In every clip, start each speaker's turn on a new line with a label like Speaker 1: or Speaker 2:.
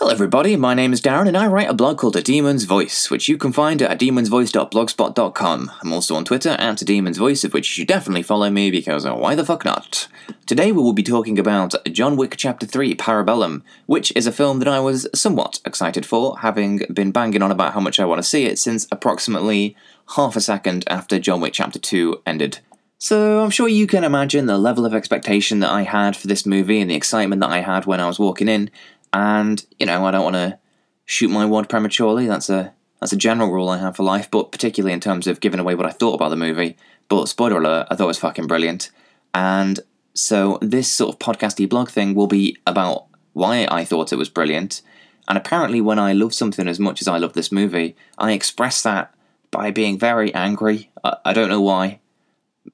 Speaker 1: Hello, everybody. My name is Darren, and I write a blog called A Demon's Voice, which you can find at demonsvoice.blogspot.com. I'm also on Twitter at A Demon's Voice, of which you should definitely follow me because why the fuck not? Today we will be talking about John Wick Chapter 3 Parabellum, which is a film that I was somewhat excited for, having been banging on about how much I want to see it since approximately half a second after John Wick Chapter 2 ended. So I'm sure you can imagine the level of expectation that I had for this movie and the excitement that I had when I was walking in, and you know I don't want to shoot my wad prematurely. That's a that's a general rule I have for life, but particularly in terms of giving away what I thought about the movie. But spoiler alert, I thought it was fucking brilliant. And so this sort of podcasty blog thing will be about why I thought it was brilliant. And apparently, when I love something as much as I love this movie, I express that by being very angry. I, I don't know why.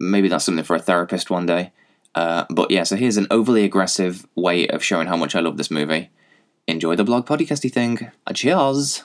Speaker 1: Maybe that's something for a therapist one day. Uh, but yeah, so here's an overly aggressive way of showing how much I love this movie enjoy the blog podcasty thing. Cheers!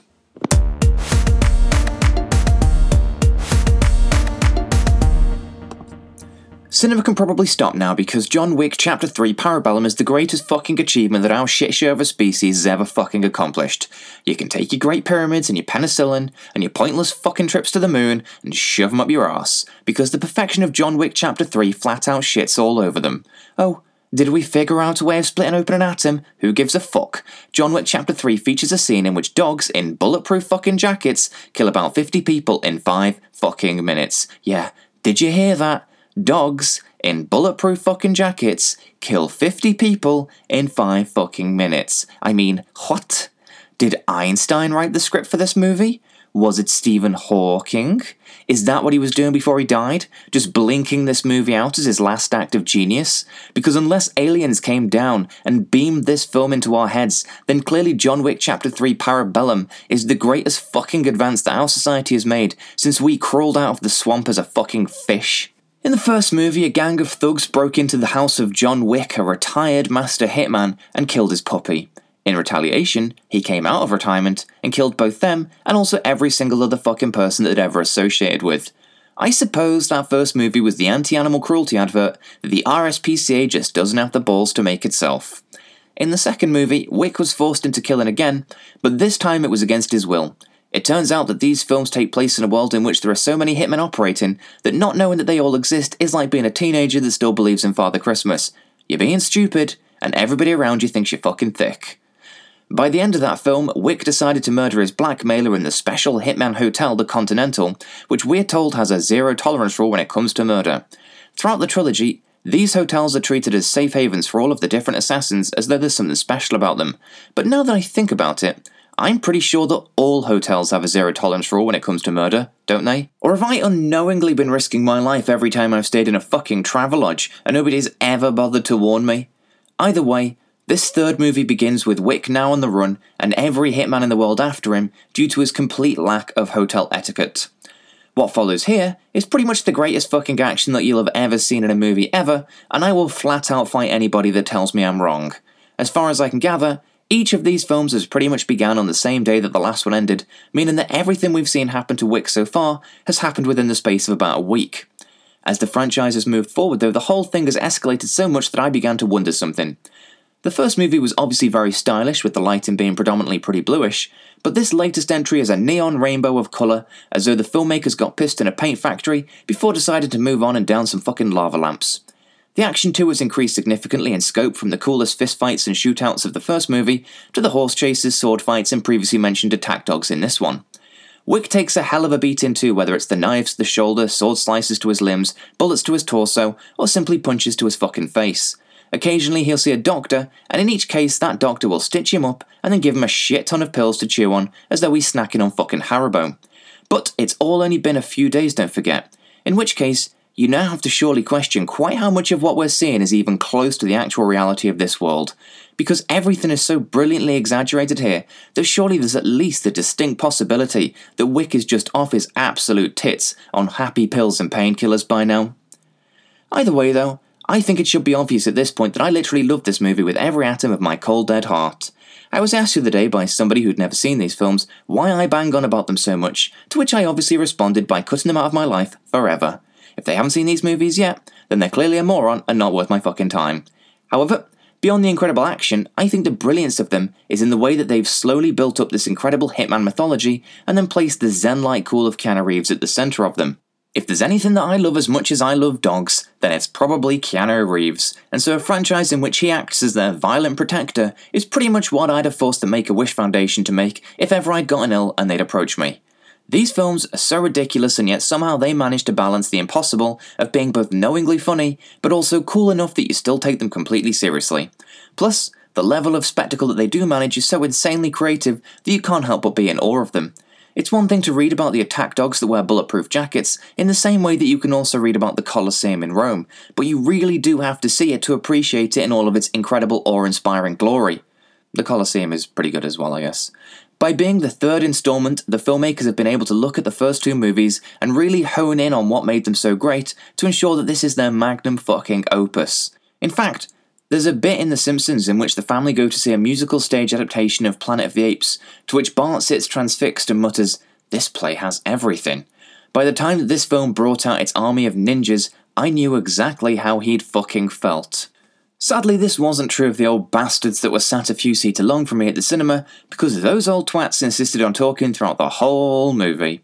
Speaker 1: Cinema can probably stop now because John Wick Chapter 3 Parabellum is the greatest fucking achievement that our shit show of a species has ever fucking accomplished. You can take your Great Pyramids and your penicillin and your pointless fucking trips to the moon and shove them up your ass because the perfection of John Wick Chapter 3 flat out shits all over them. Oh, did we figure out a way of splitting open an atom? Who gives a fuck? John Wick Chapter 3 features a scene in which dogs in bulletproof fucking jackets kill about 50 people in 5 fucking minutes. Yeah, did you hear that? Dogs in bulletproof fucking jackets kill 50 people in 5 fucking minutes. I mean, what? Did Einstein write the script for this movie? Was it Stephen Hawking? Is that what he was doing before he died? Just blinking this movie out as his last act of genius? Because unless aliens came down and beamed this film into our heads, then clearly John Wick Chapter 3 Parabellum is the greatest fucking advance that our society has made since we crawled out of the swamp as a fucking fish. In the first movie, a gang of thugs broke into the house of John Wick, a retired master hitman, and killed his puppy. In retaliation, he came out of retirement and killed both them and also every single other fucking person that had ever associated with. I suppose that first movie was the anti animal cruelty advert that the RSPCA just doesn't have the balls to make itself. In the second movie, Wick was forced into killing again, but this time it was against his will. It turns out that these films take place in a world in which there are so many hitmen operating that not knowing that they all exist is like being a teenager that still believes in Father Christmas. You're being stupid, and everybody around you thinks you're fucking thick. By the end of that film, Wick decided to murder his blackmailer in the special hitman hotel, the Continental, which we're told has a zero tolerance rule when it comes to murder. Throughout the trilogy, these hotels are treated as safe havens for all of the different assassins as though there's something special about them. But now that I think about it, I'm pretty sure that all hotels have a zero tolerance rule when it comes to murder, don't they? Or have I unknowingly been risking my life every time I've stayed in a fucking Travelodge and nobody's ever bothered to warn me? Either way, this third movie begins with Wick now on the run and every hitman in the world after him due to his complete lack of hotel etiquette. What follows here is pretty much the greatest fucking action that you'll have ever seen in a movie ever, and I will flat out fight anybody that tells me I'm wrong. As far as I can gather, each of these films has pretty much began on the same day that the last one ended, meaning that everything we've seen happen to Wick so far has happened within the space of about a week. As the franchise has moved forward, though, the whole thing has escalated so much that I began to wonder something. The first movie was obviously very stylish, with the lighting being predominantly pretty bluish, but this latest entry is a neon rainbow of colour, as though the filmmakers got pissed in a paint factory before deciding to move on and down some fucking lava lamps. The action too has increased significantly in scope from the coolest fistfights and shootouts of the first movie to the horse chases, sword fights, and previously mentioned attack dogs in this one. Wick takes a hell of a beating too, whether it's the knives to the shoulder, sword slices to his limbs, bullets to his torso, or simply punches to his fucking face. Occasionally, he'll see a doctor, and in each case, that doctor will stitch him up and then give him a shit ton of pills to chew on, as though he's snacking on fucking Haribo. But it's all only been a few days, don't forget. In which case, you now have to surely question quite how much of what we're seeing is even close to the actual reality of this world. Because everything is so brilliantly exaggerated here that surely there's at least the distinct possibility that Wick is just off his absolute tits on happy pills and painkillers by now. Either way, though, I think it should be obvious at this point that I literally love this movie with every atom of my cold dead heart. I was asked the other day by somebody who'd never seen these films why I bang on about them so much, to which I obviously responded by cutting them out of my life forever. If they haven't seen these movies yet, then they're clearly a moron and not worth my fucking time. However, Beyond the incredible action, I think the brilliance of them is in the way that they've slowly built up this incredible Hitman mythology and then placed the zen like cool of Keanu Reeves at the centre of them. If there's anything that I love as much as I love dogs, then it's probably Keanu Reeves, and so a franchise in which he acts as their violent protector is pretty much what I'd have forced the Make a Wish Foundation to make if ever I'd gotten ill and they'd approach me. These films are so ridiculous, and yet somehow they manage to balance the impossible of being both knowingly funny, but also cool enough that you still take them completely seriously. Plus, the level of spectacle that they do manage is so insanely creative that you can't help but be in awe of them. It's one thing to read about the attack dogs that wear bulletproof jackets, in the same way that you can also read about the Colosseum in Rome, but you really do have to see it to appreciate it in all of its incredible awe inspiring glory. The Colosseum is pretty good as well, I guess. By being the third installment, the filmmakers have been able to look at the first two movies and really hone in on what made them so great to ensure that this is their magnum fucking opus. In fact, there's a bit in The Simpsons in which the family go to see a musical stage adaptation of Planet of the Apes, to which Bart sits transfixed and mutters, This play has everything. By the time that this film brought out its army of ninjas, I knew exactly how he'd fucking felt. Sadly, this wasn't true of the old bastards that were sat a few seats along from me at the cinema, because those old twats insisted on talking throughout the whole movie.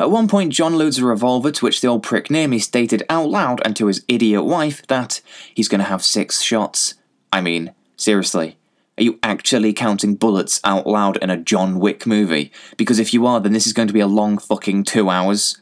Speaker 1: At one point, John loads a revolver to which the old prick near me stated out loud and to his idiot wife that he's going to have six shots. I mean, seriously. Are you actually counting bullets out loud in a John Wick movie? Because if you are, then this is going to be a long fucking two hours.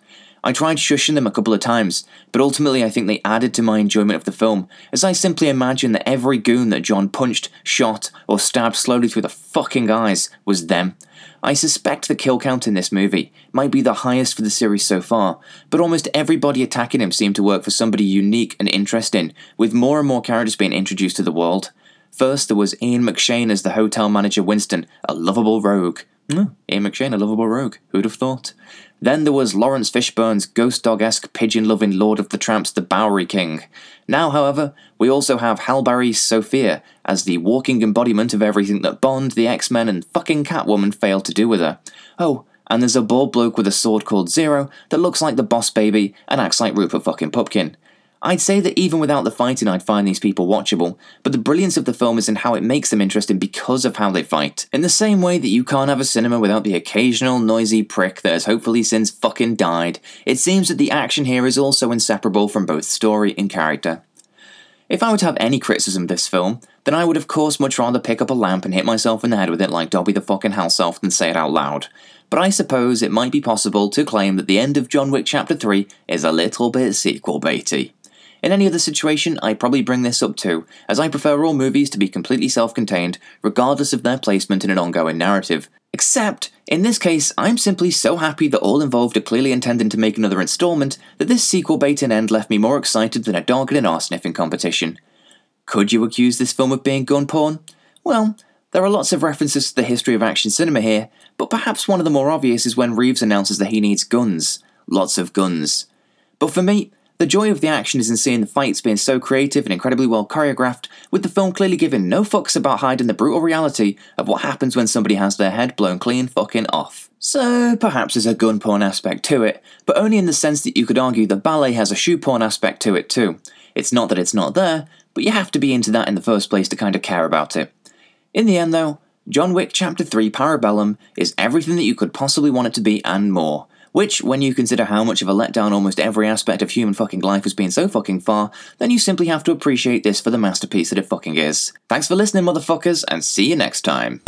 Speaker 1: I tried shushing them a couple of times, but ultimately I think they added to my enjoyment of the film, as I simply imagine that every goon that John punched, shot, or stabbed slowly through the fucking eyes was them. I suspect the kill count in this movie might be the highest for the series so far, but almost everybody attacking him seemed to work for somebody unique and interesting, with more and more characters being introduced to the world. First, there was Ian McShane as the hotel manager Winston, a lovable rogue. Mm, Ian McShane, a lovable rogue. Who'd have thought? Then there was Laurence Fishburne's ghost dog esque pigeon loving Lord of the Tramps, the Bowery King. Now, however, we also have Halle Berry's Sofia as the walking embodiment of everything that Bond, the X Men, and fucking Catwoman failed to do with her. Oh, and there's a bald bloke with a sword called Zero that looks like the boss baby and acts like Rupert fucking Pupkin. I'd say that even without the fighting, I'd find these people watchable, but the brilliance of the film is in how it makes them interesting because of how they fight. In the same way that you can't have a cinema without the occasional noisy prick that has hopefully since fucking died, it seems that the action here is also inseparable from both story and character. If I were to have any criticism of this film, then I would of course much rather pick up a lamp and hit myself in the head with it like Dobby the fucking house elf than say it out loud. But I suppose it might be possible to claim that the end of John Wick Chapter 3 is a little bit sequel baity. In any other situation, I probably bring this up too, as I prefer all movies to be completely self contained, regardless of their placement in an ongoing narrative. Except, in this case, I'm simply so happy that all involved are clearly intending to make another installment that this sequel bait and end left me more excited than a dog in an arse sniffing competition. Could you accuse this film of being gun porn? Well, there are lots of references to the history of action cinema here, but perhaps one of the more obvious is when Reeves announces that he needs guns. Lots of guns. But for me, the joy of the action is in seeing the fights being so creative and incredibly well choreographed, with the film clearly giving no fucks about hiding the brutal reality of what happens when somebody has their head blown clean fucking off. So perhaps there's a gun porn aspect to it, but only in the sense that you could argue the ballet has a shoe porn aspect to it too. It's not that it's not there, but you have to be into that in the first place to kind of care about it. In the end though, John Wick Chapter 3 Parabellum is everything that you could possibly want it to be and more. Which, when you consider how much of a letdown almost every aspect of human fucking life has been so fucking far, then you simply have to appreciate this for the masterpiece that it fucking is. Thanks for listening, motherfuckers, and see you next time.